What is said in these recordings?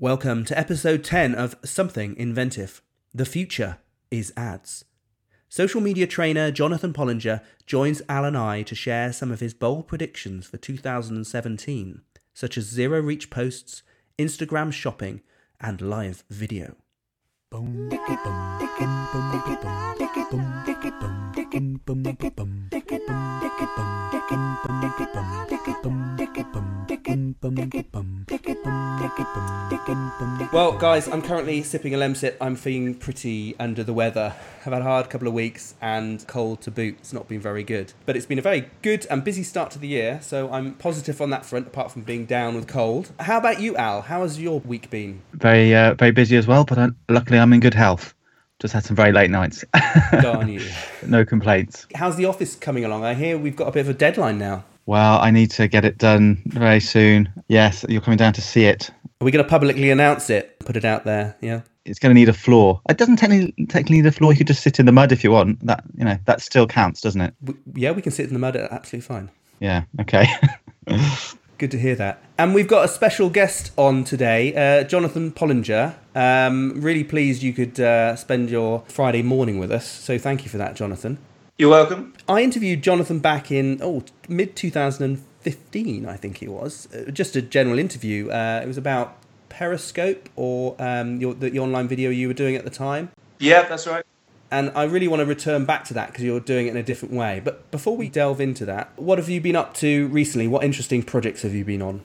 Welcome to episode 10 of Something Inventive. The future is ads. Social media trainer Jonathan Pollinger joins Al and I to share some of his bold predictions for 2017, such as zero reach posts, Instagram shopping, and live video. Well, guys, I'm currently sipping a Lemsip. I'm feeling pretty under the weather. I've had a hard couple of weeks and cold to boot. It's not been very good. But it's been a very good and busy start to the year, so I'm positive on that front, apart from being down with cold. How about you, Al? How has your week been? Very, uh, very busy as well, but I, luckily I'm in good health. Just had some very late nights. Darn you. no complaints. How's the office coming along? I hear we've got a bit of a deadline now. Well, I need to get it done very soon. Yes, you're coming down to see it. Are we going to publicly announce it? Put it out there, yeah? It's going to need a floor. It doesn't technically, technically need a floor. You could just sit in the mud if you want. That you know that still counts, doesn't it? We, yeah, we can sit in the mud. Absolutely fine. Yeah. Okay. Good to hear that. And we've got a special guest on today, uh, Jonathan Pollinger. Um, really pleased you could uh, spend your Friday morning with us. So thank you for that, Jonathan. You're welcome. I interviewed Jonathan back in oh mid 2015, I think it was. Uh, just a general interview. Uh, it was about Periscope or um, your, the, the online video you were doing at the time. Yeah, that's right. And I really want to return back to that because you're doing it in a different way. But before we delve into that, what have you been up to recently? What interesting projects have you been on?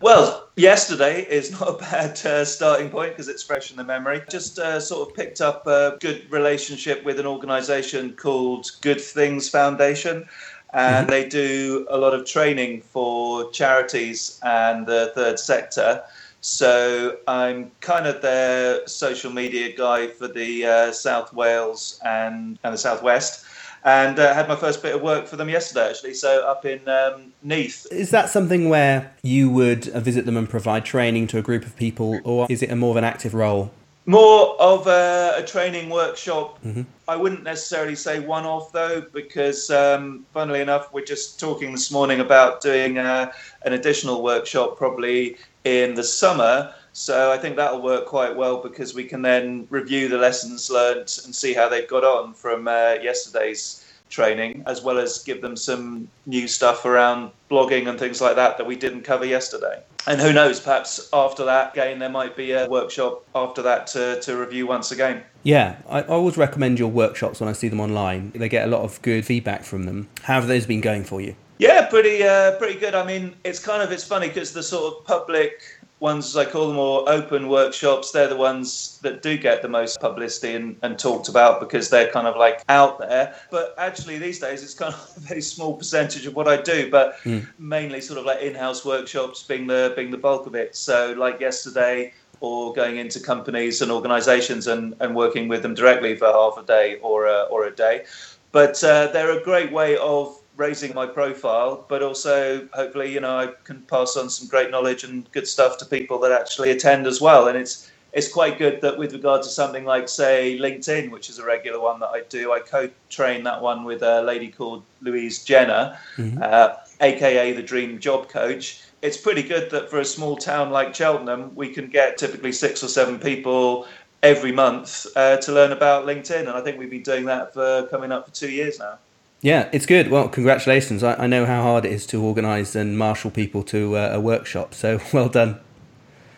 Well, yesterday is not a bad uh, starting point because it's fresh in the memory. Just uh, sort of picked up a good relationship with an organisation called Good Things Foundation. And mm-hmm. they do a lot of training for charities and the third sector. So I'm kind of their social media guy for the uh, South Wales and, and the Southwest. And uh, had my first bit of work for them yesterday, actually. So up in um, Neath. Is that something where you would uh, visit them and provide training to a group of people, or is it a more of an active role? More of a, a training workshop. Mm-hmm. I wouldn't necessarily say one off though, because um, funnily enough, we're just talking this morning about doing uh, an additional workshop probably in the summer. So I think that'll work quite well because we can then review the lessons learned and see how they've got on from uh, yesterday's training, as well as give them some new stuff around blogging and things like that that we didn't cover yesterday. And who knows, perhaps after that, again, there might be a workshop after that to, to review once again. Yeah, I always recommend your workshops when I see them online. They get a lot of good feedback from them. How have those been going for you? Yeah, pretty uh, pretty good. I mean, it's kind of it's funny because the sort of public ones, I call them, or open workshops, they're the ones that do get the most publicity and, and talked about because they're kind of like out there. But actually, these days, it's kind of a very small percentage of what I do, but mm. mainly sort of like in-house workshops being the being the bulk of it. So, like yesterday, or going into companies and organisations and, and working with them directly for half a day or a, or a day. But uh, they're a great way of raising my profile, but also hopefully, you know, I can pass on some great knowledge and good stuff to people that actually attend as well. And it's it's quite good that with regard to something like say LinkedIn, which is a regular one that I do, I co-train that one with a lady called Louise Jenner, mm-hmm. uh, aka the Dream Job Coach. It's pretty good that for a small town like Cheltenham, we can get typically six or seven people every month uh, to learn about LinkedIn, and I think we've been doing that for coming up for two years now. Yeah, it's good. Well, congratulations. I, I know how hard it is to organise and marshal people to uh, a workshop, so well done.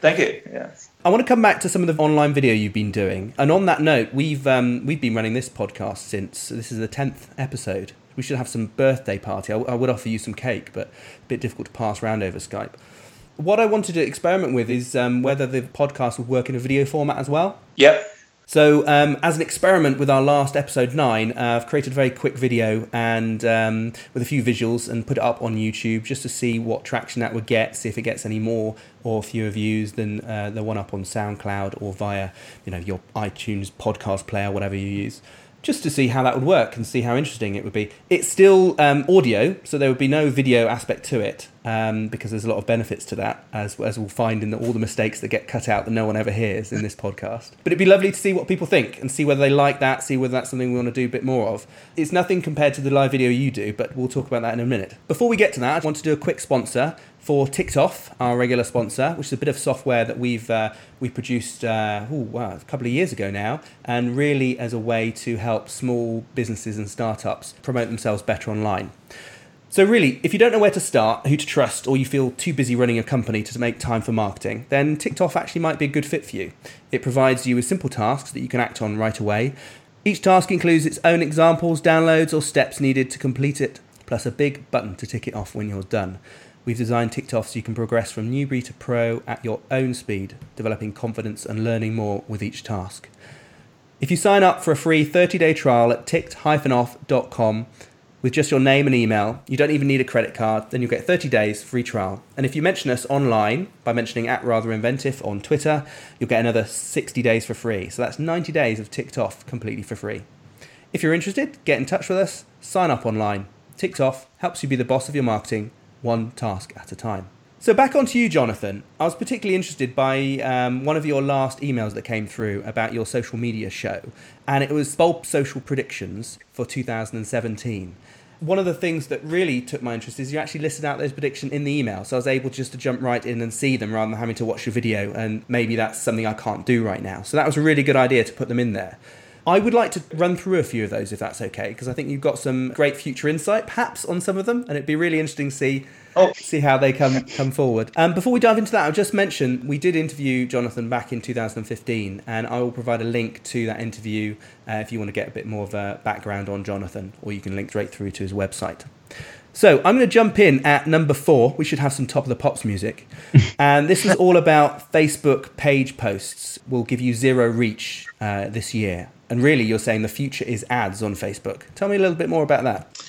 Thank you. Yes. I want to come back to some of the online video you've been doing, and on that note, we've um, we've been running this podcast since this is the tenth episode. We should have some birthday party. I, w- I would offer you some cake, but a bit difficult to pass around over Skype. What I wanted to experiment with is um, whether the podcast would work in a video format as well. Yep. So, um, as an experiment with our last episode nine, uh, I've created a very quick video and um, with a few visuals and put it up on YouTube just to see what traction that would get, see if it gets any more or fewer views than uh, the one up on SoundCloud or via, you know, your iTunes podcast player, whatever you use just to see how that would work and see how interesting it would be. It's still um, audio, so there would be no video aspect to it. um, because there's a lot of benefits to that, as, as we'll find in the, all the mistakes that get cut out that no one ever hears in this podcast. But it'd be lovely to see what people think and see whether they like that, see whether that's something we want to do a bit more of. It's nothing compared to the live video you do, but we'll talk about that in a minute. Before we get to that, I want to do a quick sponsor for TickedOff, our regular sponsor, which is a bit of software that we've uh, we produced uh, ooh, wow, a couple of years ago now, and really as a way to help small businesses and startups promote themselves better online. So, really, if you don't know where to start, who to trust, or you feel too busy running a company to make time for marketing, then TickedOff actually might be a good fit for you. It provides you with simple tasks that you can act on right away. Each task includes its own examples, downloads, or steps needed to complete it, plus a big button to tick it off when you're done. We've designed TickedOff so you can progress from newbie to pro at your own speed, developing confidence and learning more with each task. If you sign up for a free 30 day trial at ticked-off.com with just your name and email, you don't even need a credit card, then you'll get 30 days free trial. And if you mention us online by mentioning at Rather Inventive on Twitter, you'll get another 60 days for free. So that's 90 days of TickedOff completely for free. If you're interested, get in touch with us, sign up online. TickedOff helps you be the boss of your marketing one task at a time. So back onto you, Jonathan. I was particularly interested by um, one of your last emails that came through about your social media show, and it was Bold Social Predictions for 2017. One of the things that really took my interest is you actually listed out those predictions in the email, so I was able just to jump right in and see them rather than having to watch your video, and maybe that's something I can't do right now. So that was a really good idea to put them in there. I would like to run through a few of those if that's okay, because I think you've got some great future insight, perhaps on some of them, and it'd be really interesting to see oh. see how they come come forward. Um, before we dive into that, I'll just mention we did interview Jonathan back in 2015, and I will provide a link to that interview uh, if you want to get a bit more of a background on Jonathan, or you can link straight through to his website. So I'm going to jump in at number four. We should have some top of the pops music. and this is all about Facebook page posts will give you zero reach uh, this year. And really, you're saying the future is ads on Facebook. Tell me a little bit more about that.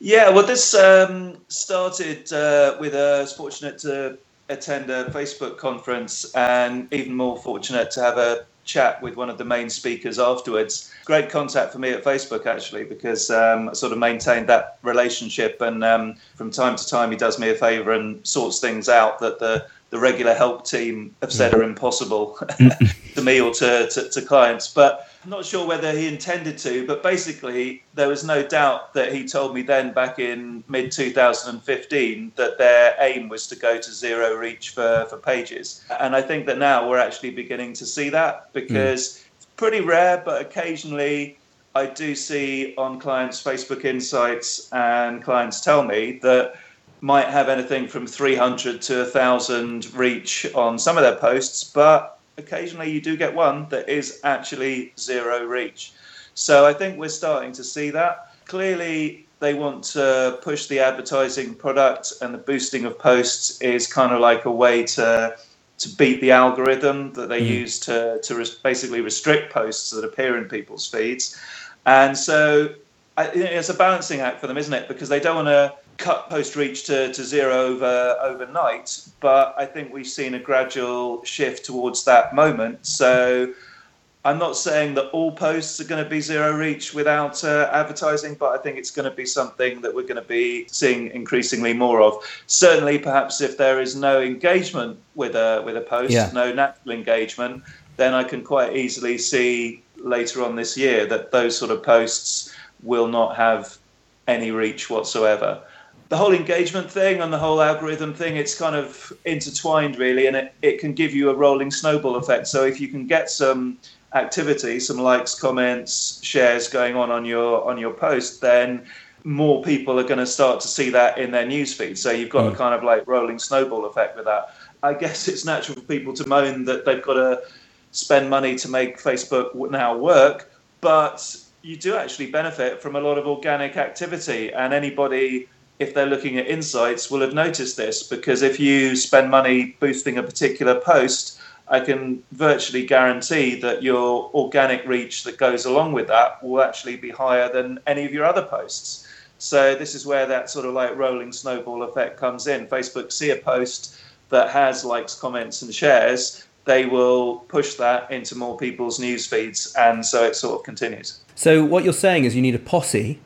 Yeah, well, this um, started uh, with uh, I was fortunate to attend a Facebook conference and even more fortunate to have a chat with one of the main speakers afterwards. Great contact for me at Facebook actually because um, I sort of maintained that relationship and um, from time to time he does me a favour and sorts things out that the the regular help team have said are impossible to me or to, to, to clients. But I'm not sure whether he intended to, but basically, there was no doubt that he told me then back in mid 2015 that their aim was to go to zero reach for, for pages. And I think that now we're actually beginning to see that because mm. it's pretty rare, but occasionally I do see on clients' Facebook insights and clients tell me that might have anything from 300 to 1,000 reach on some of their posts, but occasionally you do get one that is actually zero reach. So I think we're starting to see that. Clearly, they want to push the advertising product, and the boosting of posts is kind of like a way to to beat the algorithm that they mm. use to to res- basically restrict posts that appear in people's feeds. And so I, it's a balancing act for them, isn't it? Because they don't want to cut post reach to, to zero over overnight, but I think we've seen a gradual shift towards that moment. So I'm not saying that all posts are going to be zero reach without uh, advertising, but I think it's going to be something that we're going to be seeing increasingly more of. Certainly, perhaps if there is no engagement with a with a post, yeah. no natural engagement, then I can quite easily see later on this year that those sort of posts will not have any reach whatsoever the whole engagement thing and the whole algorithm thing, it's kind of intertwined really, and it, it can give you a rolling snowball effect. So if you can get some activity, some likes, comments, shares going on on your on your post, then more people are going to start to see that in their newsfeed. So you've got mm. a kind of like rolling snowball effect with that. I guess it's natural for people to moan that they've got to spend money to make Facebook now work, but you do actually benefit from a lot of organic activity, and anybody if they're looking at insights, will have noticed this because if you spend money boosting a particular post, I can virtually guarantee that your organic reach that goes along with that will actually be higher than any of your other posts. So this is where that sort of like rolling snowball effect comes in. Facebook see a post that has likes, comments, and shares, they will push that into more people's news feeds, and so it sort of continues. So what you're saying is you need a posse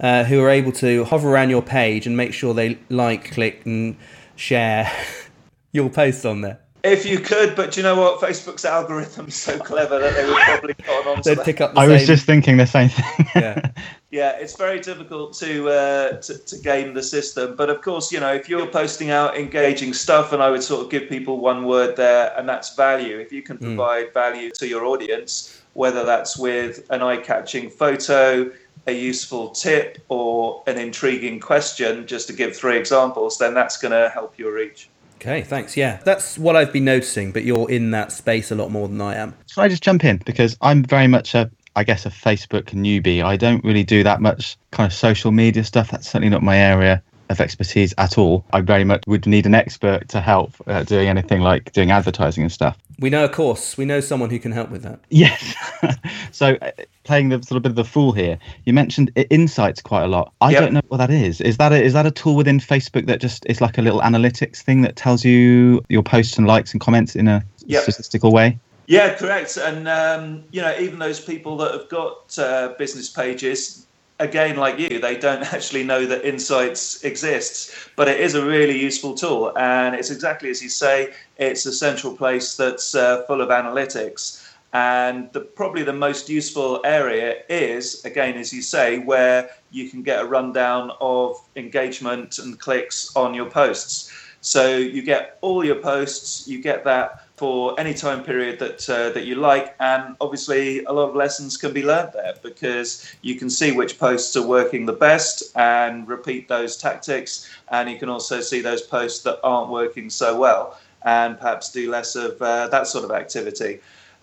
uh, who are able to hover around your page and make sure they like, click, and share your posts on there. If you could, but do you know what? Facebook's algorithm's so clever that they would probably put on. They'd pick up. The I same, was just thinking the same thing. yeah. Yeah, it's very difficult to, uh, to to game the system. But of course, you know, if you're posting out engaging stuff, and I would sort of give people one word there, and that's value. If you can provide value to your audience, whether that's with an eye-catching photo, a useful tip, or an intriguing question, just to give three examples, then that's going to help your reach. Okay, thanks. Yeah, that's what I've been noticing. But you're in that space a lot more than I am. Can I just jump in because I'm very much a, I guess, a Facebook newbie. I don't really do that much kind of social media stuff. That's certainly not my area of expertise at all. I very much would need an expert to help uh, doing anything like doing advertising and stuff. We know, of course, we know someone who can help with that. Yes. so uh, playing the sort of bit of the fool here, you mentioned insights quite a lot. I Yep. don't know what that is. Is that a, is that a tool within Facebook that just is like a little analytics thing that tells you your posts and likes and comments in a Yep. statistical way? Yeah, correct. And um, you know, even those people that have got uh, business pages, again, like you, they don't actually know that Insights exists. But it is a really useful tool, and it's exactly as you say. It's a central place that's uh, full of analytics. And the, probably the most useful area is, again, as you say, where you can get a rundown of engagement and clicks on your posts. So you get all your posts, you get that for any time period that uh, that you like, and obviously a lot of lessons can be learned there because you can see which posts are working the best and repeat those tactics, and you can also see those posts that aren't working so well and perhaps do less of uh, that sort of activity.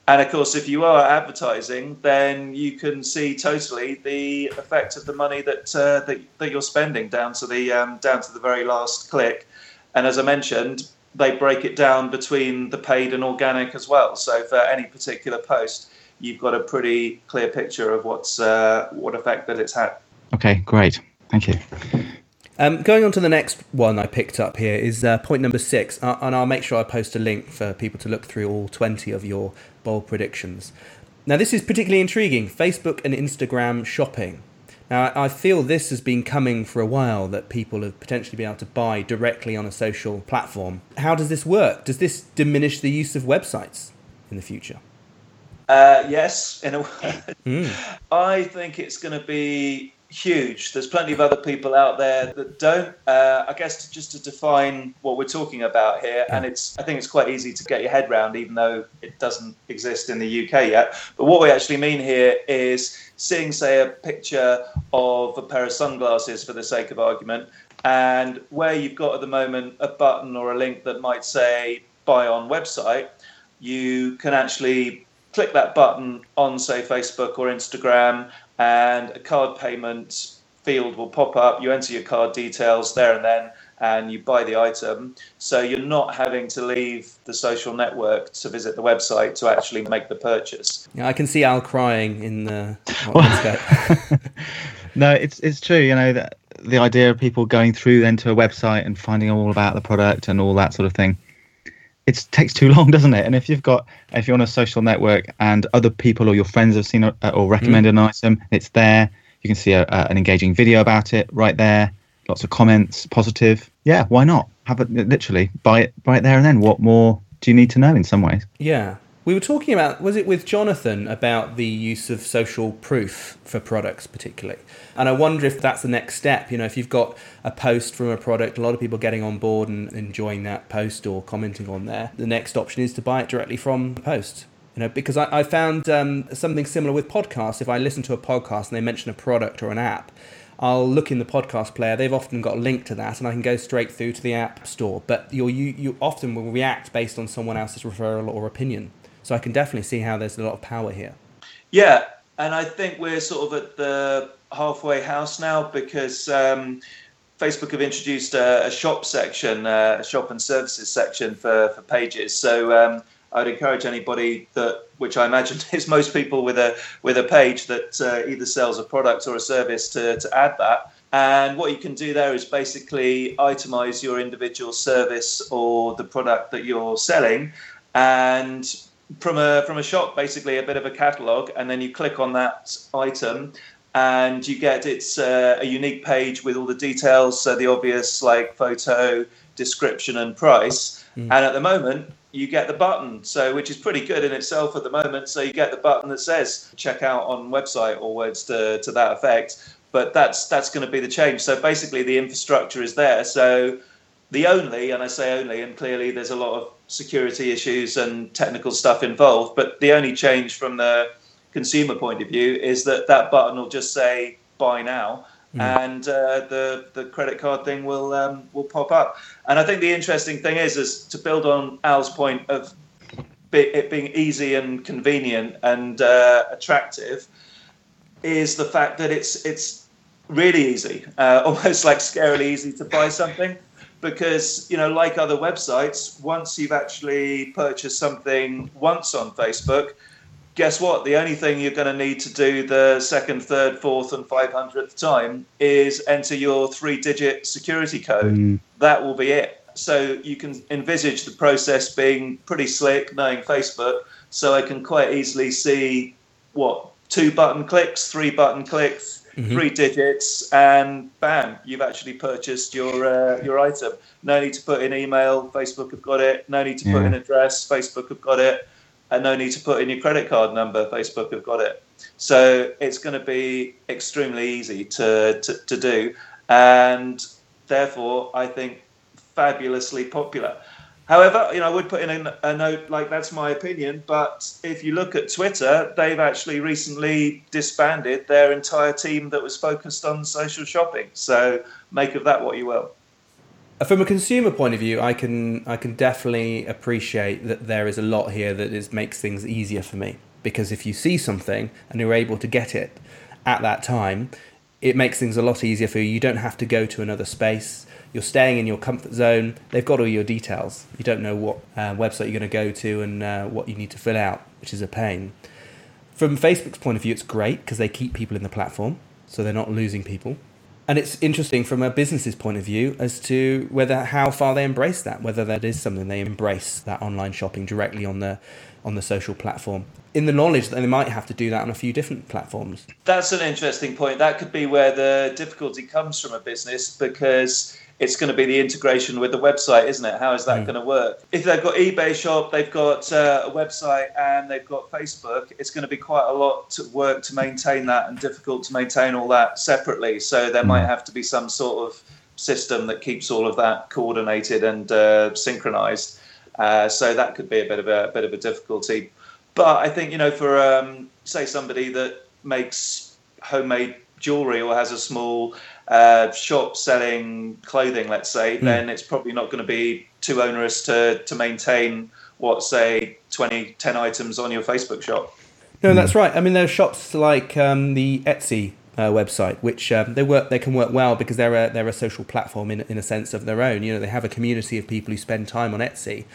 And of course, if you are advertising, then you can see totally the effect of the money that uh, that, that you're spending down to the um, down to the very last click. And as I mentioned, they break it down between the paid and organic as well. So for any particular post, you've got a pretty clear picture of what's uh, what effect that it's had. Okay, great. Thank you. Um, going on to the next one I picked up here is uh, point number six, uh, and I'll make sure I post a link for people to look through all 20 of your bold predictions. Now, this is particularly intriguing Facebook and Instagram shopping. Now, I feel this has been coming for a while that people have potentially been able to buy directly on a social platform. How does this work? Does this diminish the use of websites in the future? Uh, yes, in a way. Mm. I think it's going to be huge. There's plenty of other people out there that don't. Uh, I guess to, just to define what we're talking about here, and it's I think it's quite easy to get your head around, even though it doesn't exist in the UK yet. But what we actually mean here is seeing, say, a picture of a pair of sunglasses, for the sake of argument, and where you've got at the moment a button or a link that might say buy on website, you can actually click that button on, say, Facebook or Instagram, and a card payment field will pop up. You enter your card details there and then, and you buy the item. So you're not having to leave the social network to visit the website to actually make the purchase. Yeah, I can see Al crying in the landscape. No, it's it's true. You know that the idea of people going through then to a website and finding all about the product and all that sort of thing. It takes too long, doesn't it? And if you've got, if you're on a social network and other people or your friends have seen a, or recommended mm. an item, it's there. You can see a, a, an engaging video about it right there. Lots of comments, positive. Yeah, why not? Have it literally buy it right there and then. What more do you need to know in some ways? Yeah. We were talking about, was it with Jonathan, about the use of social proof for products, particularly? And I wonder if that's the next step. You know, if you've got a post from a product, a lot of people getting on board and enjoying that post or commenting on there, the next option is to buy it directly from the post. You know, because I, I found um, something similar with podcasts. If I listen to a podcast and they mention a product or an app, I'll look in the podcast player. They've often got a link to that, and I can go straight through to the app store. But you you you often will react based on someone else's referral or opinion. So I can definitely see how there's a lot of power here. Yeah, and I think we're sort of at the halfway house now because um, Facebook have introduced a, a shop section, uh, a shop and services section for, for pages. So um, I'd encourage anybody that, which I imagine is most people with a with a page that uh, either sells a product or a service, to, to add that. And what you can do there is basically itemize your individual service or the product that you're selling, and from a from a shop, basically a bit of a catalog, and then you click on that item, and you get it's uh, a unique page with all the details, so the obvious like photo, description, and price. Mm. And at the moment, you get the button, so which is pretty good in itself at the moment. So you get the button that says check out on website or words to, to that effect. But that's that's going to be the change. So basically, the infrastructure is there. So the only, and I say only, and clearly there's a lot of security issues and technical stuff involved. But the only change from the consumer point of view is that that button will just say buy now, mm. and uh, the the credit card thing will um, will pop up. And I think the interesting thing is is to build on Al's point of it being easy and convenient and uh, attractive is the fact that it's it's really easy, uh, almost like scarily easy to buy something because you know like other websites once you've actually purchased something once on facebook guess what? The only thing you're going to need to do the second third fourth and 500th time is enter your three digit security code. Mm. that will be it. So you can envisage the process being pretty slick knowing facebook so i can quite easily see what two button clicks three button clicks mm-hmm. three digits, and bam, you've actually purchased your uh, your item. No need to put in email. Facebook have got it. No need to yeah. put in address. Facebook have got it. And no need to put in your credit card number. Facebook have got it. So it's going to be extremely easy to, to, to do. And therefore, I think fabulously popular. However, you know, I would put in a, a, note like that's my opinion. But if you look at Twitter, they've actually recently disbanded their entire team that was focused on social shopping. So make of that what you will. Uh, from a consumer point of view, I can I can definitely appreciate that there is a lot here that is makes things easier for me because if you see something and you're able to get it at that time, it makes things a lot easier for you. You don't have to go to another space you're staying in your comfort zone. They've got all your details. You don't know what uh, website you're going to go to and uh, what you need to fill out, which is a pain. From Facebook's point of view, it's great because they keep people in the platform, so they're not losing people. And it's interesting from a business's point of view as to whether how far they embrace that, whether that is something they embrace that online shopping directly on the on the social platform in the knowledge that they might have to do that on a few different platforms. That's an interesting point. That could be where the difficulty comes from a business because it's going to be the integration with the website, isn't it? How is that mm. going to work? If they've got eBay shop, they've got uh, a website, and they've got Facebook, it's going to be quite a lot of work to maintain that and difficult to maintain all that separately. So there mm. might have to be some sort of system that keeps all of that coordinated and uh, synchronized. Uh, so that could be a bit of a, a, bit of a difficulty. But I think you know, for um, say somebody that makes homemade jewelry or has a small uh, shop selling clothing, let's say, mm. then it's probably not going to be too onerous to, to maintain what, say, 20, 10 items on your Facebook shop. No, mm. that's right. I mean, there are shops like um, the Etsy uh, website, which um, they work, they can work well because they're a, they're a social platform in, in a sense of their own. You know, they have a community of people who spend time on Etsy.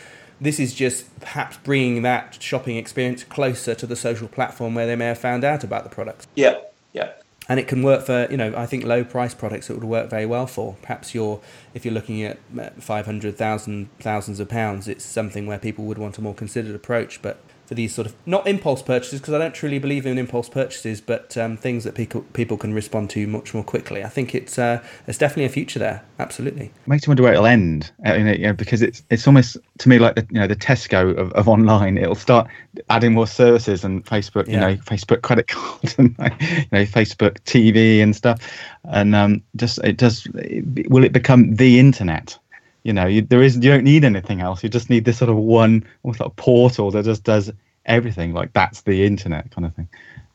This is just perhaps bringing that shopping experience closer to the social platform where they may have found out about the product. Yeah, yeah and it can work for you know I think low price products it would work very well for. Perhaps you're if you're looking at uh, five hundred thousand thousands of pounds, it's something where people would want a more considered approach. But for these sort of not impulse purchases because I don't truly believe in impulse purchases, but um, things that people people can respond to much more quickly. I think it's uh, there's definitely a future there. Absolutely. Makes you wonder where it'll end. I mean, you know, because it's it's almost to me like the you know the Tesco of, of online. It'll start adding more services and Facebook, yeah. you know, Facebook credit card and you know Facebook TV and stuff, and um, just it does. Will it become the internet? You know you, there is you don't need anything else. You just need this sort of one almost like portal that just does everything. Like that's the internet kind of thing.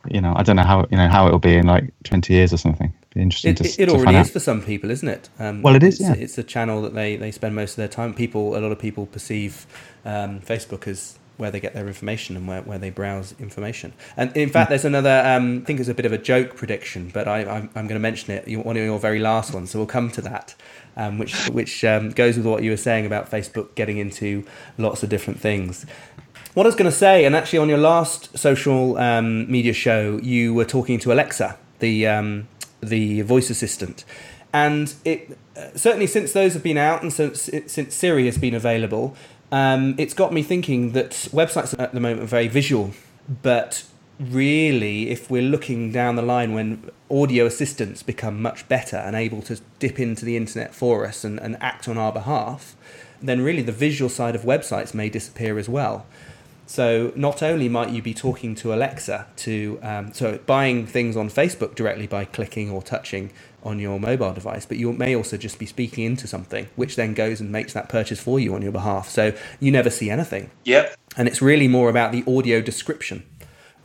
You know i don't know how you know how it'll be in like 20 years or something. It'd be interesting it, to, it, it to already is out. for some people isn't it? Um, well it is it's, yeah. it's a channel that they they spend most of their time. People a lot of people perceive um, facebook as where they get their information and where, where they browse information. And in fact, there's another, um, I think it's a bit of a joke prediction, but I, I'm, I'm going to mention it, one of your very last ones, so we'll come to that um, which which um, goes with what you were saying about Facebook getting into lots of different things. What I was going to say, and actually on your last social um, media show, you were talking to Alexa, the um, the voice assistant, and it uh, certainly since those have been out and since since Siri has been available, um, it's got me thinking that websites at the moment are very visual, but really, if we're looking down the line when audio assistants become much better and able to dip into the internet for us and, and act on our behalf, then really the visual side of websites may disappear as well. So not only might you be talking to Alexa to um, so buying things on Facebook directly by clicking or touching on your mobile device, but you may also just be speaking into something, which then goes and makes that purchase for you on your behalf. So you never see anything. Yep. And it's really more about the audio description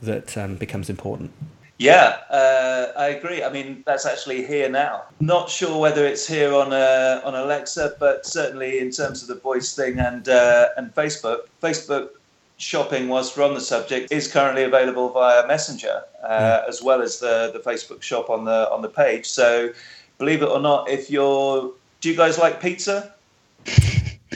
that um, becomes important. Yeah, uh, I agree. I mean, that's actually here now. Not sure whether it's here on uh, on Alexa, but certainly in terms of the voice thing and uh, and Facebook, Facebook shopping, whilst we're on the subject, is currently available via Messenger uh, mm. as well as the the Facebook shop on the on the page. So, believe it or not, if you're, do you guys like pizza?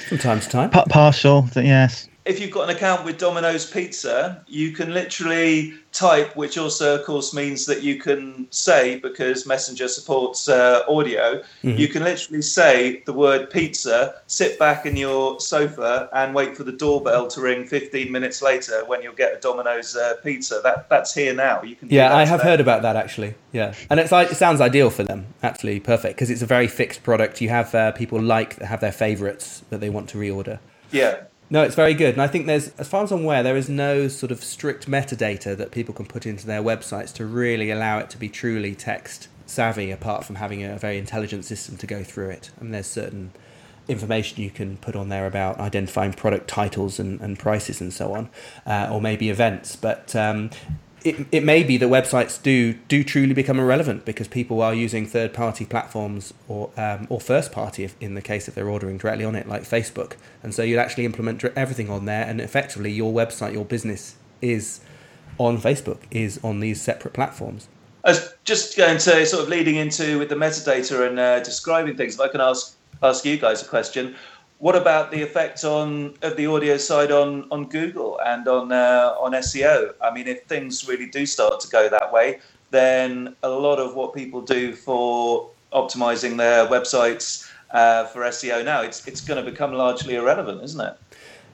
From time to time, P- partial, yes if you've got an account with Domino's Pizza, you can literally type, which also, of course, means that you can say, because Messenger supports uh, audio, mm-hmm. you can literally say the word pizza, sit back in your sofa, and wait for the doorbell to ring 15 minutes later when you'll get a Domino's uh, pizza. That That's here now. You can Yeah, I have heard about that actually. Yeah. And it's, it sounds ideal for them, absolutely perfect, because it's a very fixed product. You have uh, people like that have their favorites that they want to reorder. Yeah. No, it's very good. And I think there's, as far as I'm aware, there is no sort of strict metadata that people can put into their websites to really allow it to be truly text savvy, apart from having a very intelligent system to go through it. And there's certain information you can put on there about identifying product titles and, and prices and so on, uh, or maybe events. But um, it, it may be that websites do do truly become irrelevant because people are using third party platforms or um, or first party if, in the case if they're ordering directly on it like Facebook and so you'd actually implement everything on there and effectively your website your business is on Facebook is on these separate platforms. I was just going to sort of leading into with the metadata and uh, describing things. If I can ask ask you guys a question, what about the effect on of the audio side on on Google and on uh, on SEO? I mean, if things really do start to go that way, then a lot of what people do for optimizing their websites uh, for SEO now, it's it's going to become largely irrelevant, isn't it?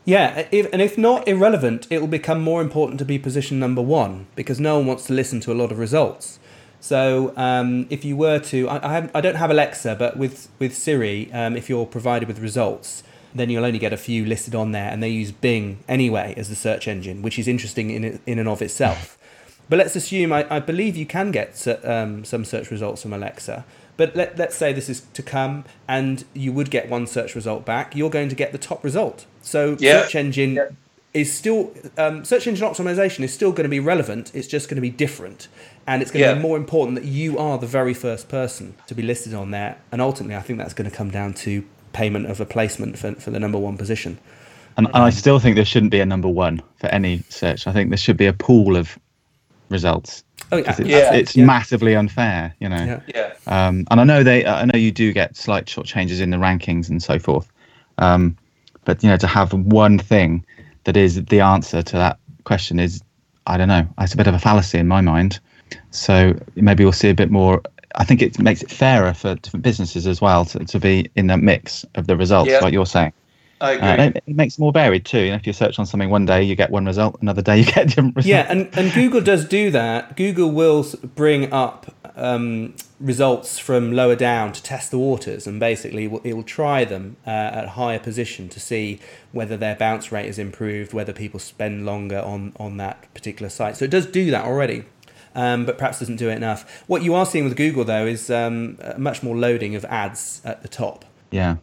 Yeah, if, and if not irrelevant, it will become more important to be position number one because no one wants to listen to a lot of results. So um, if you were to, I, I, have, I, don't have Alexa, but with with Siri, um, if you're provided with results, then you'll only get a few listed on there, and they use Bing anyway as the search engine, which is interesting in in and of itself. But let's assume I, I believe you can get um, some search results from Alexa. But let, let's say this is to come, and you would get one search result back. You're going to get the top result. So yeah. search engine. Yeah is still um, search engine optimization is still going to be relevant. It's just going to be different, and it's going yeah. to be more important that you are the very first person to be listed on there. And ultimately, I think that's going to come down to payment of a placement for, for the number one position. And, and I still think there shouldn't be a number one for any search. I think there should be a pool of results. Oh, yeah. It's, yeah. it's yeah. massively unfair, you know. Yeah. yeah. Um, and I know they, I know you do get slight short changes in the rankings and so forth. Um, but you know, to have one thing that is the answer to that question is I don't know. It's a bit of a fallacy in my mind. So maybe we'll see a bit more. I think it makes it fairer for different businesses as well to, to be in the mix of the results, yeah. like you're saying. I agree. Uh, it, it, makes it more varied too. You know, if you search on something one day, you get one result. Another day, you get a different result. Yeah, and, and Google does do that. Google will bring up um, results from lower down to test the waters, and basically it will try them uh, at a higher position to see whether their bounce rate is improved, whether people spend longer on on that particular site. So it does do that already. Um, but perhaps doesn't do it enough. What you are seeing with Google though is um, much more loading of ads at the top. Yeah.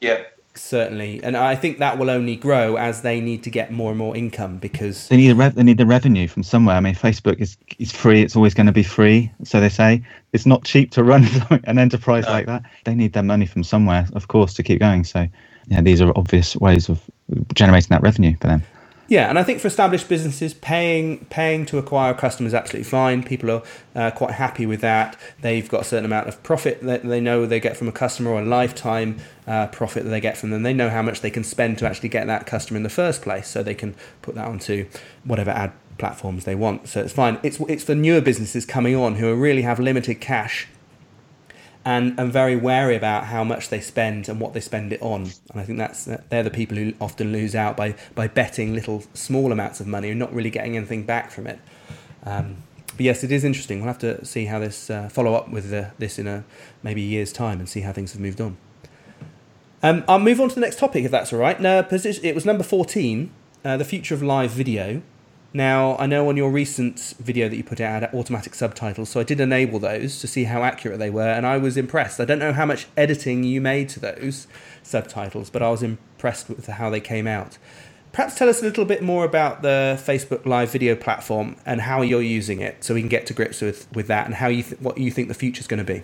Yeah certainly, and I think that will only grow as they need to get more and more income because they need the re- they need the revenue from somewhere. I mean, Facebook is is free; it's always going to be free, so they say. It's not cheap to run an enterprise no. like that. They need their money from somewhere, of course, to keep going. So, yeah, these are obvious ways of generating that revenue for them. Yeah, and I think for established businesses, paying paying to acquire customers is absolutely fine. People are uh, quite happy with that. They've got a certain amount of profit that they know they get from a customer or a lifetime uh, profit that they get from them. They know how much they can spend to actually get that customer in the first place, so they can put that onto whatever ad platforms they want. So it's fine. It's it's for newer businesses coming on who really have limited cash and and very wary about how much they spend and what they spend it on. And I think that's they're the people who often lose out by by betting little small amounts of money and not really getting anything back from it. Um, but yes, it is interesting. We'll have to see how this uh, follow up with the, this in a maybe a year's time and see how things have moved on. Um, I'll move on to the next topic if that's all right. No, position, it was number fourteen, uh, the future of live video. Now, I know on your recent video that you put out automatic subtitles, so I did enable those to see how accurate they were, and I was impressed. I don't know how much editing you made to those subtitles, but I was impressed with how they came out. Perhaps tell us a little bit more about the Facebook Live video platform and how you're using it, so we can get to grips with, with that and how you th- what you think the future is going to be.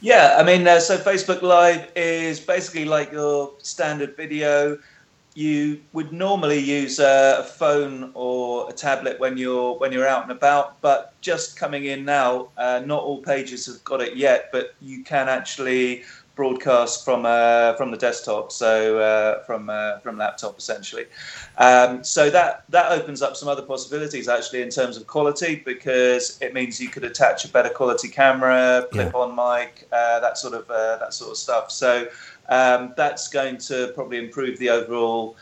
Yeah, I mean, uh, so Facebook Live is basically like your standard video you would normally use a, phone or a tablet when you're when you're out and about, but just coming in now, uh, not all pages have got it yet, but you can actually broadcast from uh, from the desktop, so uh, from uh, from laptop essentially. Um, so that that opens up some other possibilities actually in terms of quality because it means you could attach a better quality camera, clip-on yeah. mic, uh, that sort of uh, that sort of stuff. So um, that's going to probably improve the overall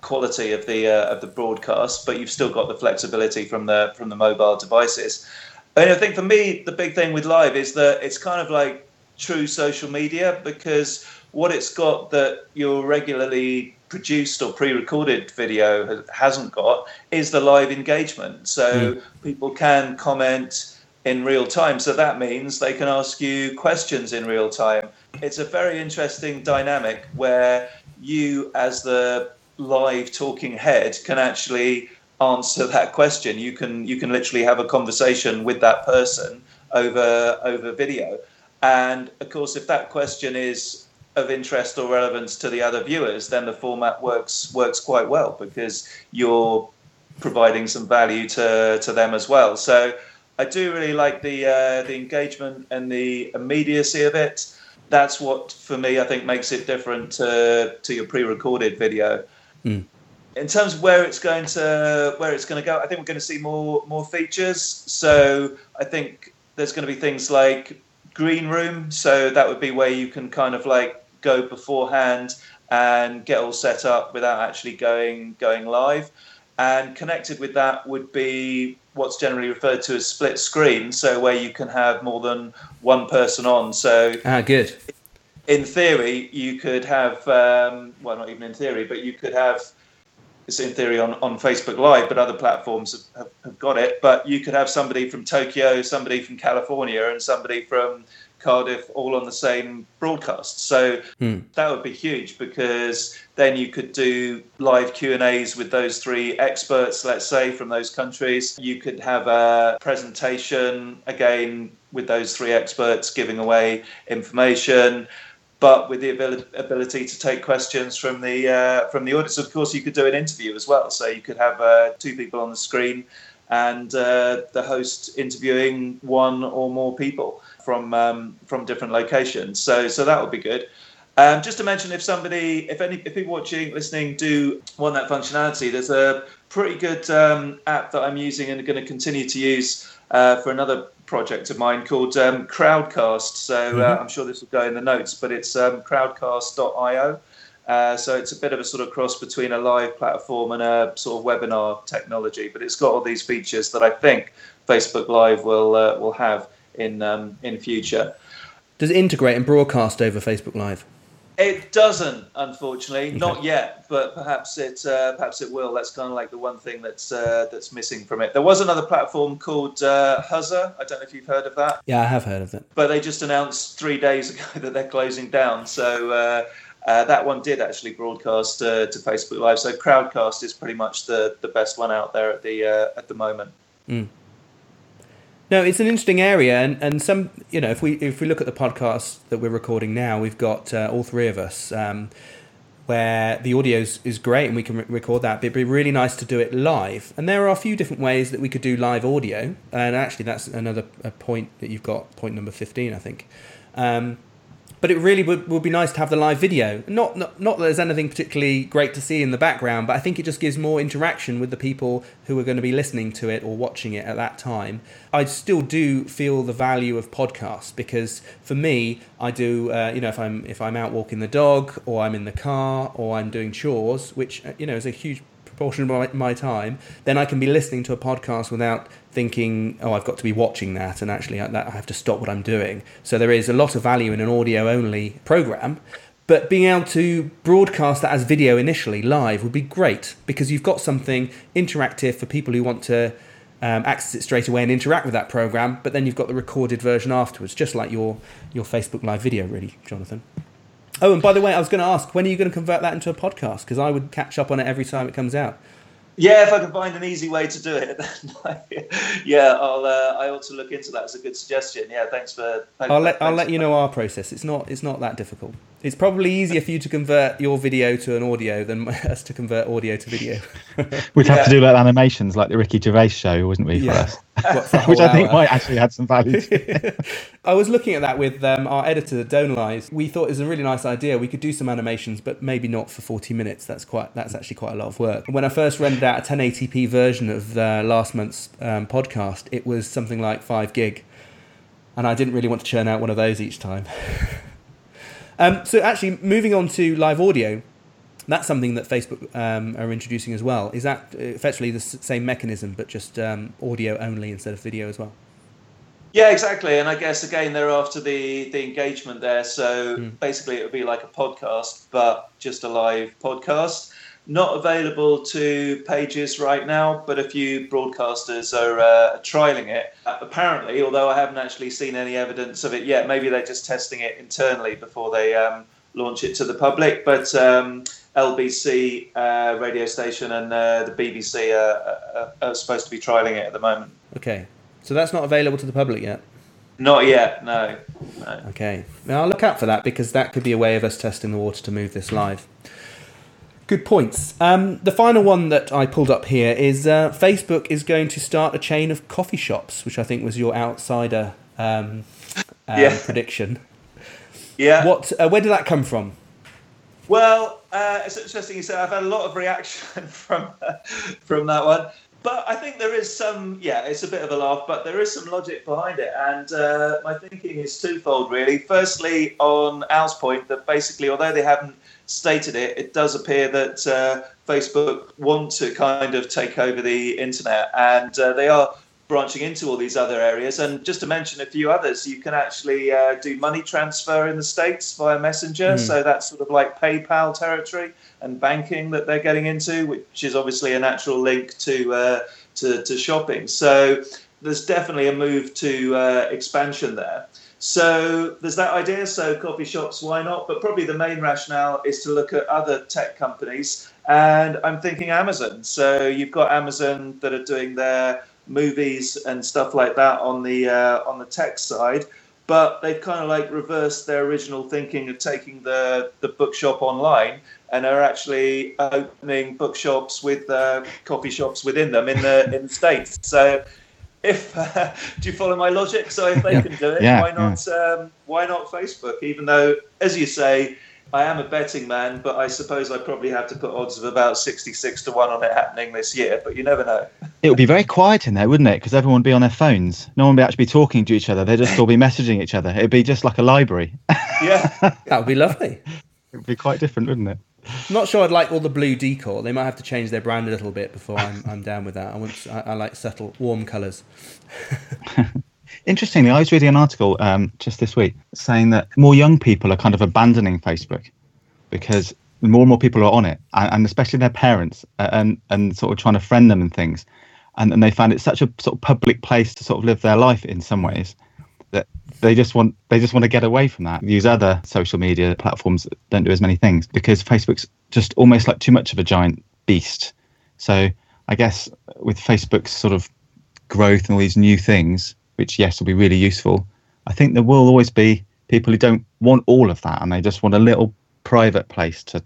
quality of the uh, of the broadcast, but you've still got the flexibility from the from the mobile devices. And I think for me, the big thing with live is that it's kind of like true social media because what it's got that your regularly produced or pre-recorded video hasn't got is the live engagement. So mm. people can comment in real time. So that means they can ask you questions in real time. It's a very interesting dynamic where you, as the live talking head, can actually answer that question. You can you can literally have a conversation with that person over over video. And of course, if that question is of interest or relevance to the other viewers, then the format works works quite well because you're providing some value to to them as well. So I do really like the uh, the engagement and the immediacy of it. That's what, for me, I think makes it different to to your pre-recorded video. Mm. In terms of where it's going to where it's going to go, I think we're going to see more more features. So I think there's going to be things like green room. So that would be where you can kind of like go beforehand and get all set up without actually going going live. And connected with that would be what's generally referred to as split screen, so where you can have more than one person on. So ah, good. In theory, you could have um, well, not even in theory, but you could have it's in theory on, on Facebook Live, but other platforms have, have, have got it. But you could have somebody from Tokyo, somebody from California, and somebody from Cardiff all on the same broadcast. So hmm. that would be huge because then you could do live Q and A's with those three experts, let's say from those countries. You could have a presentation again with those three experts giving away information. But with the ability to take questions from the uh, from the audience, of course, you could do an interview as well. So you could have uh, two people on the screen and uh, the host interviewing one or more people from um, from different locations. So so that would be good. Um, just to mention, if somebody, if any, if people watching, listening, do want that functionality, there's a pretty good um, app that I'm using and going to continue to use uh, for another project of mine called um, Crowdcast. So uh, mm-hmm. I'm sure this will go in the notes, but it's um, crowdcast.io. Uh, so it's a bit of a sort of cross between a live platform and a sort of webinar technology, but it's got all these features that I think Facebook Live will uh, will have in um, in future. Does it integrate and broadcast over Facebook Live? It doesn't, unfortunately, okay. not yet. But perhaps it uh, perhaps it will. That's kind of like the one thing that's uh, that's missing from it. There was another platform called uh, Huzza. I don't know if you've heard of that. Yeah, I have heard of it. But they just announced three days ago that they're closing down. So. Uh, uh, that one did actually broadcast uh, to Facebook Live, so Crowdcast is pretty much the, the best one out there at the uh, at the moment. Mm. No, it's an interesting area, and, and some you know if we if we look at the podcast that we're recording now, we've got uh, all three of us. Um, where the audio is, is great and we can re- record that, but it'd be really nice to do it live. And there are a few different ways that we could do live audio, and actually that's another point that you've got, point number fifteen, I think. Um, but it really would, would be nice to have the live video. Not, not not that there's anything particularly great to see in the background, but I think it just gives more interaction with the people who are going to be listening to it or watching it at that time. I still do feel the value of podcasts because for me, I do uh, you know if I'm if I'm out walking the dog or I'm in the car or I'm doing chores, which uh, you know is a huge portion of my, my time, then I can be listening to a podcast without thinking, oh, I've got to be watching that, and actually I, I have to stop what I'm doing. So there is a lot of value in an audio only program. But being able to broadcast that as video initially live would be great because you've got something interactive for people who want to um, access it straight away and interact with that program. But then you've got the recorded version afterwards, just like your your Facebook Live video, really, Jonathan. Oh, and by the way, I was going to ask, when are you going to convert that into a podcast? Because I would catch up on it every time it comes out. Yeah, if I can find an easy way to do it, then yeah, I'll. Uh, I ought to look into that. It's a good suggestion. Yeah, thanks for. Thanks I'll let I'll let you know our process. It's not it's not that difficult. It's probably easier for you to convert your video to an audio than us to convert audio to video. We'd yeah. have to do like animations, like the Ricky Gervais show, wouldn't we? Yeah. Which I think might actually add some value. I was looking at that with um, our editor Donalize. We thought it was a really nice idea. We could do some animations, but maybe not for forty minutes. That's quite. That's actually quite a lot of work. When I first rendered out a 1080p version of uh, last month's um, podcast, it was something like five gig, and I didn't really want to churn out one of those each time. Um, so actually, moving on to live audio, that's something that Facebook um, are introducing as well. Is that effectively the same mechanism, but just um, audio only instead of video as well? Yeah, exactly. And I guess again they're after the the engagement there. So mm. basically, it would be like a podcast, but just a live podcast. Not available to pages right now, but a few broadcasters are uh, trialing it. Uh, apparently, although I haven't actually seen any evidence of it yet, maybe they're just testing it internally before they um, launch it to the public. But um, LBC uh, radio station and uh, the BBC are, are, are supposed to be trialing it at the moment. Okay, so that's not available to the public yet. Not yet, no. no. Okay, now I'll look out for that because that could be a way of us testing the water to move this live. Good points. Um, the final one that I pulled up here is uh, Facebook is going to start a chain of coffee shops, which I think was your outsider um, um, yeah. prediction. Yeah. What? Uh, where did that come from? Well, uh, it's interesting you say. I've had a lot of reaction from from that one, but I think there is some. Yeah, it's a bit of a laugh, but there is some logic behind it, and uh, my thinking is twofold, really. Firstly, on Al's point that basically, although they haven't stated it, it does appear that uh, Facebook want to kind of take over the internet, and uh, they are branching into all these other areas. And just to mention a few others, you can actually uh, do money transfer in the states via Messenger, mm. so that's sort of like PayPal territory and banking that they're getting into, which is obviously a natural link to uh, to, to shopping. So there's definitely a move to uh, expansion there. So there's that idea. So coffee shops, why not? But probably the main rationale is to look at other tech companies, and I'm thinking Amazon. So you've got Amazon that are doing their movies and stuff like that on the uh, on the tech side, but they've kind of like reversed their original thinking of taking the the bookshop online and are actually opening bookshops with uh, coffee shops within them in the in the states. So if uh, do you follow my logic? So if they yeah. can do it, yeah, why not? Yeah. Um, why not Facebook? Even though, as you say, I am a betting man, but I suppose I probably have to put odds of about sixty-six to one on it happening this year. But you never know. It would be very quiet in there, wouldn't it? Because everyone would be on their phones. No one would be actually be talking to each other. They'd just all be messaging each other. It'd be just like a library. Yeah, that would be lovely. It'd be quite different, wouldn't it? Not sure I'd like all the blue decor. They might have to change their brand a little bit before I'm, I'm down with that. I want I, I like subtle, warm colours. Interestingly, I was reading an article um, just this week saying that more young people are kind of abandoning Facebook because more and more people are on it, and, and especially their parents, and and sort of trying to friend them and things, and, and they find it such a sort of public place to sort of live their life in some ways that they just want they just want to get away from that use other social media platforms that don't do as many things because facebook's just almost like too much of a giant beast. So i guess with facebook's sort of growth and all these new things which yes will be really useful i think there will always be people who don't want all of that and they just want a little private place to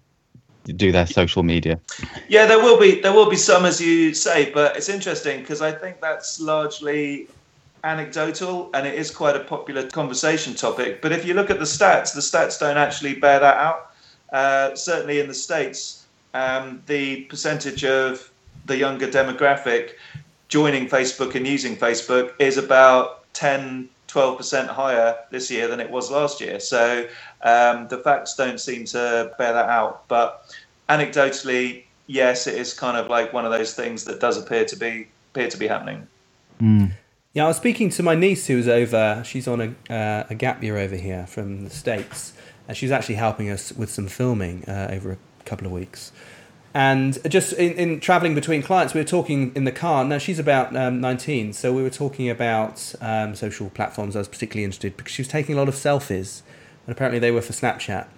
do their social media. Yeah there will be there will be some as you say but it's interesting because i think that's largely anecdotal and it is quite a popular conversation topic. But if you look at the stats, the stats don't actually bear that out. Uh, certainly in the States, um, the percentage of the younger demographic joining Facebook and using Facebook is about 10, 12% higher this year than it was last year. So um, the facts don't seem to bear that out. But anecdotally, yes, it is kind of like one of those things that does appear to be appear to be happening. Mm. Yeah, I was speaking to my niece who was over. She's on a, uh, a gap year over here from the states, and she's actually helping us with some filming uh, over a couple of weeks. And just in, in traveling between clients, we were talking in the car. Now she's about um, 19, so we were talking about um, social platforms. I was particularly interested because she was taking a lot of selfies, and apparently they were for Snapchat.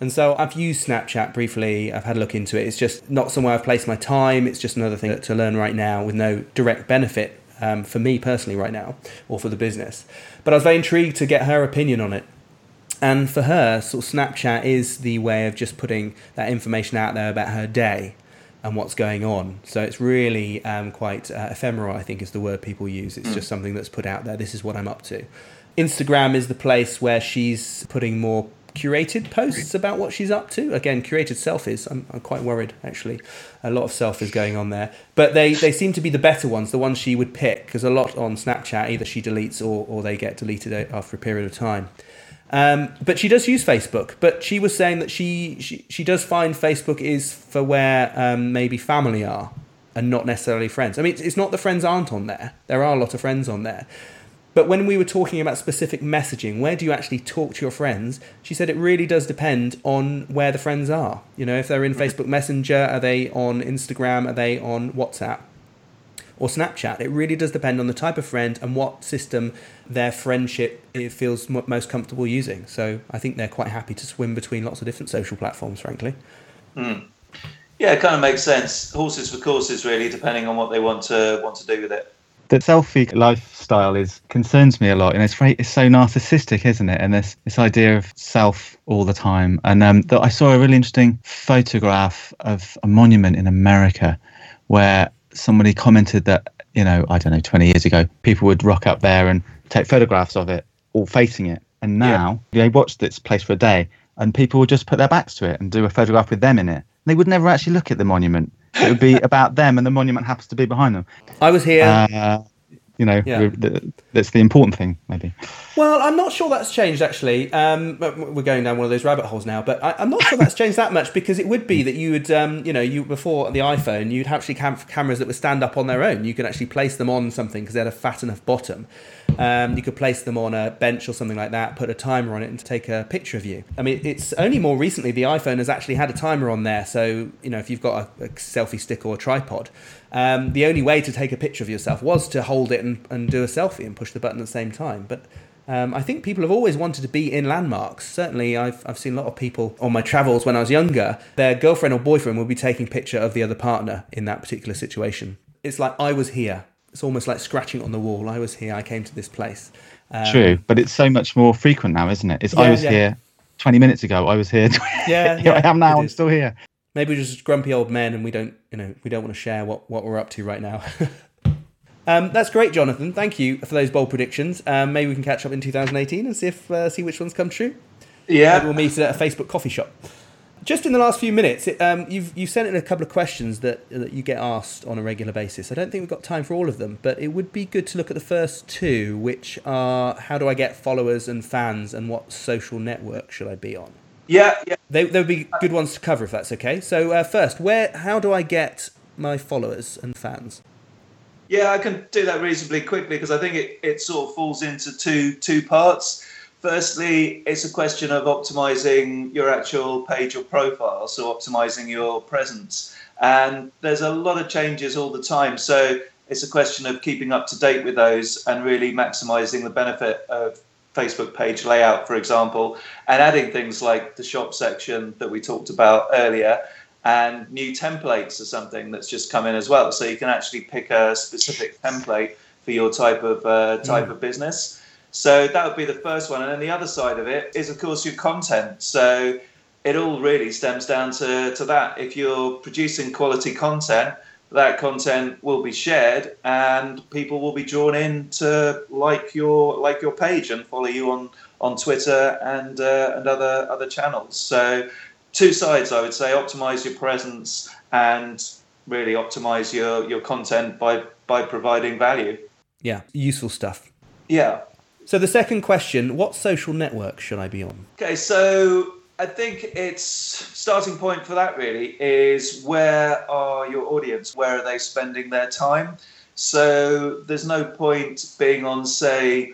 And so I've used Snapchat briefly. I've had a look into it. It's just not somewhere I've placed my time. It's just another thing to learn right now with no direct benefit um, for me personally right now or for the business. But I was very intrigued to get her opinion on it. And for her, sort of Snapchat is the way of just putting that information out there about her day and what's going on. So it's really um, quite uh, ephemeral, I think is the word people use. It's mm. just something that's put out there. This is what I'm up to. Instagram is the place where she's putting more curated posts about what she's up to. Again, curated selfies. I'm, I'm quite worried actually. A lot of selfies going on there, but they they seem to be the better ones, the ones she would pick, because a lot on Snapchat either she deletes or or they get deleted after a period of time. Um, but she does use Facebook. But she was saying that she she, she does find Facebook is for where um, maybe family are and not necessarily friends. I mean, it's, it's not the friends aren't on there. There are a lot of friends on there. But when we were talking about specific messaging, where do you actually talk to your friends? She said it really does depend on where the friends are. You know, if they're in Facebook Messenger, are they on Instagram, are they on WhatsApp or Snapchat? It really does depend on the type of friend and what system their friendship it feels most comfortable using. So I think they're quite happy to swim between lots of different social platforms, frankly. Mm. Yeah, it kind of makes sense. Horses for courses, really, depending on what they want to want to do with it the selfie lifestyle is concerns me a lot, and it's very it's so narcissistic, isn't it? And this this idea of self all the time. And um, I saw a really interesting photograph of a monument in America where somebody commented that you know I don't know 20 years ago people would rock up there and take photographs of it all facing it, and now yeah. they watch this place for a day and people would just put their backs to it and do a photograph with them in it. They would never actually look at the monument it would be about them, and the monument happens to be behind them. I was here. Uh, you know, yeah. that's the important thing, maybe. Well, I'm not sure that's changed actually. Um, we're going down one of those rabbit holes now, but I, am not sure that's changed that much because it would be that you would, um, you know, you before the iPhone, you'd actually have cameras that would stand up on their own. You could actually place them on something because they had a fat enough bottom. Um, you could place them on a bench or something like that, put a timer on it, and take a picture of you. I mean, it's only more recently the iPhone has actually had a timer on there. So you know, if you've got a, a selfie stick or a tripod, um, the only way to take a picture of yourself was to hold it and, and do a selfie and push the button at the same time. But um, I think people have always wanted to be in landmarks. Certainly, I've, I've seen a lot of people on my travels when I was younger, their girlfriend or boyfriend will be taking a picture of the other partner in that particular situation. It's like, I was here. It's almost like scratching on the wall. I was here. I came to this place. Um, True, but it's so much more frequent now, isn't it? It's yeah, I was yeah. here 20 minutes ago. I was here. yeah, here yeah, I am now. I'm still here maybe we're just grumpy old men and we don't you know we don't want to share what, what we're up to right now um, that's great jonathan thank you for those bold predictions um, maybe we can catch up in 2018 and see if uh, see which ones come true yeah maybe we'll meet at a facebook coffee shop just in the last few minutes it, um, you've you've sent in a couple of questions that, that you get asked on a regular basis i don't think we've got time for all of them but it would be good to look at the first two which are how do i get followers and fans and what social network should i be on yeah, yeah. They, they would be good ones to cover if that's okay. So uh, first, where how do I get my followers and fans? Yeah, I can do that reasonably quickly because I think it, it sort of falls into two two parts. Firstly, it's a question of optimizing your actual page or profile, so optimizing your presence. And there's a lot of changes all the time. So it's a question of keeping up to date with those and really maximizing the benefit of Facebook page layout, for example, and adding things like the shop section that we talked about earlier and new templates or something that's just come in as well. So you can actually pick a specific template for your type of uh, type mm. of business. So that would be the first one. And then the other side of it is, of course, your content. So it all really stems down to, to that. If you're producing quality content, that content will be shared and people will be drawn in to like your like your page and follow you on on Twitter and uh, and other other channels. So two sides, I would say: optimize your presence and really optimize your your content by by providing value. Yeah, useful stuff. Yeah. So the second question: What social network should I be on? Okay, so I think it's starting point for that really is where are your audience? Where are they spending their time? So there's no point being on, say,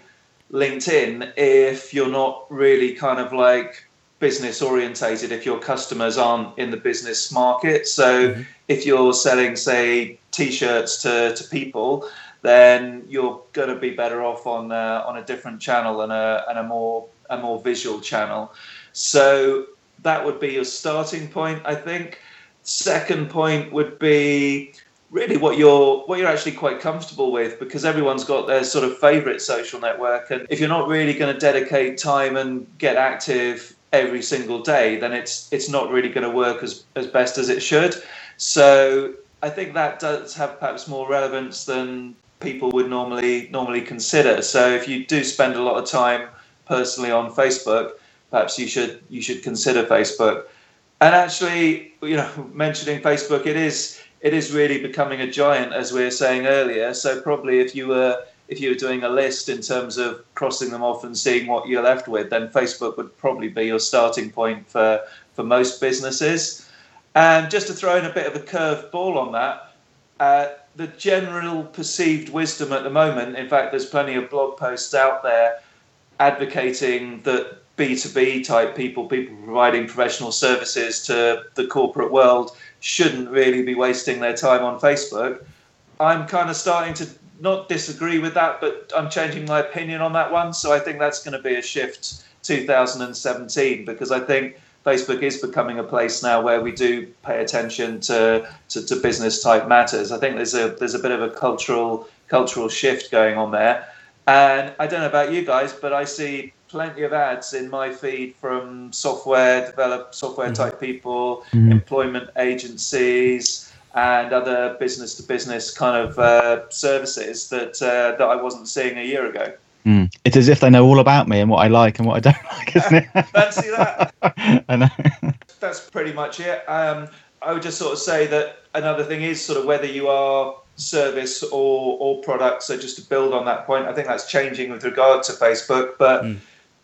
LinkedIn if you're not really kind of like business orientated, if your customers aren't in the business market. So mm-hmm. if you're selling, say, t-shirts to, to people, then you're going to be better off on uh, on a different channel and a and a more a more visual channel. So that would be your starting point, I think. Second point would be really what you're what you're actually quite comfortable with because everyone's got their sort of favorite social network and if you're not really going to dedicate time and get active every single day then it's it's not really going to work as as best as it should so i think that does have perhaps more relevance than people would normally normally consider so if you do spend a lot of time personally on facebook perhaps you should you should consider facebook and actually you know mentioning facebook it is it is really becoming a giant, as we were saying earlier. So probably if you were if you were doing a list in terms of crossing them off and seeing what you're left with, then Facebook would probably be your starting point for for most businesses. And just to throw in a bit of a curved ball on that, uh, the general perceived wisdom at the moment, in fact, there's plenty of blog posts out there advocating that B2B type people, people providing professional services to the corporate world, shouldn't really be wasting their time on Facebook. I'm kind of starting to not disagree with that, but I'm changing my opinion on that one. So I think that's going to be a shift 2017 because I think Facebook is becoming a place now where we do pay attention to, to, to business type matters. I think there's a there's a bit of a cultural cultural shift going on there. And I don't know about you guys, but I see plenty of ads in my feed from software develop software type mm-hmm. people, mm-hmm. employment agencies, and other business to business kind of uh, services that uh, that I wasn't seeing a year ago. Mm. It's as if they know all about me and what I like and what I don't like, isn't it? Fancy that? I know. That's pretty much it. Um, I would just sort of say that another thing is sort of whether you are service or or product. So just to build on that point, I think that's changing with regard to Facebook, but. Mm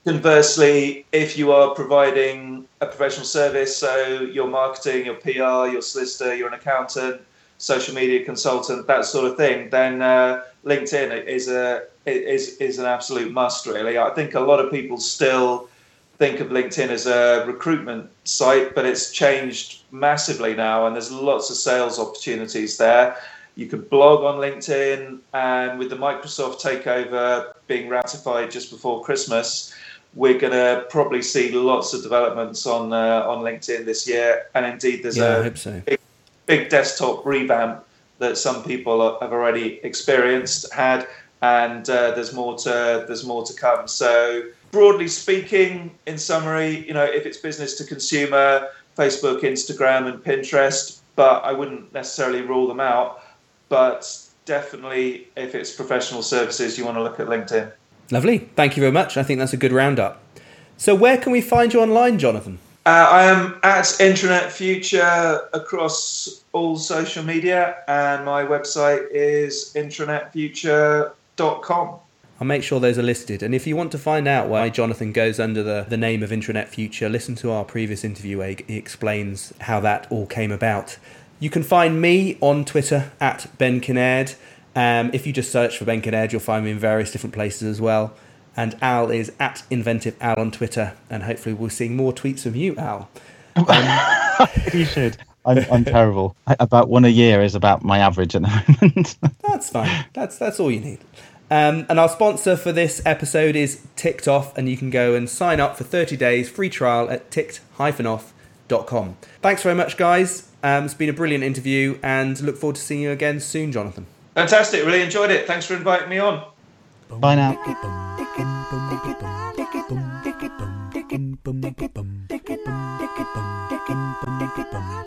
Conversely, if you are providing a professional service, so your marketing, your PR, your solicitor, you're an accountant, social media consultant, that sort of thing, then uh, LinkedIn is a is is an absolute must. Really, I think a lot of people still think of LinkedIn as a recruitment site, but it's changed massively now, and there's lots of sales opportunities there. You can blog on LinkedIn, and with the Microsoft takeover being ratified just before Christmas, we're going to probably see lots of developments on uh, on LinkedIn this year, and indeed there's yeah, a so. big, big, desktop revamp that some people have already experienced, had, and uh, there's more to there's more to come. So broadly speaking, in summary, you know, if it's business to consumer, Facebook, Instagram, and Pinterest, but I wouldn't necessarily rule them out. But definitely, if it's professional services, you want to look at LinkedIn. Lovely. Thank you very much. I think that's a good roundup. So, where can we find you online, Jonathan? Uh, I am at Intranet Future across all social media, and my website is intranetfuture.com. I'll make sure those are listed. And if you want to find out why Jonathan goes under the, the name of Intranet Future, listen to our previous interview where he explains how that all came about. You can find me on Twitter at Ben Kinnaird. Um, if you just search for Ben Kinnaird, you'll find me in various different places as well. And Al is at Inventive Al on Twitter, and hopefully we'll see more tweets from you, Al. Um, you should. I'm, I'm terrible. I, about one a year is about my average at the moment. that's fine. That's that's all you need. Um, and our sponsor for this episode is TickedOff, and you can go and sign up for 30 days free trial at ticked-off.com. Thanks very much, guys. Um, it's been a brilliant interview, and look forward to seeing you again soon, Jonathan. Fantastic. Really enjoyed it. Thanks for inviting me on. Bye now. Bye now.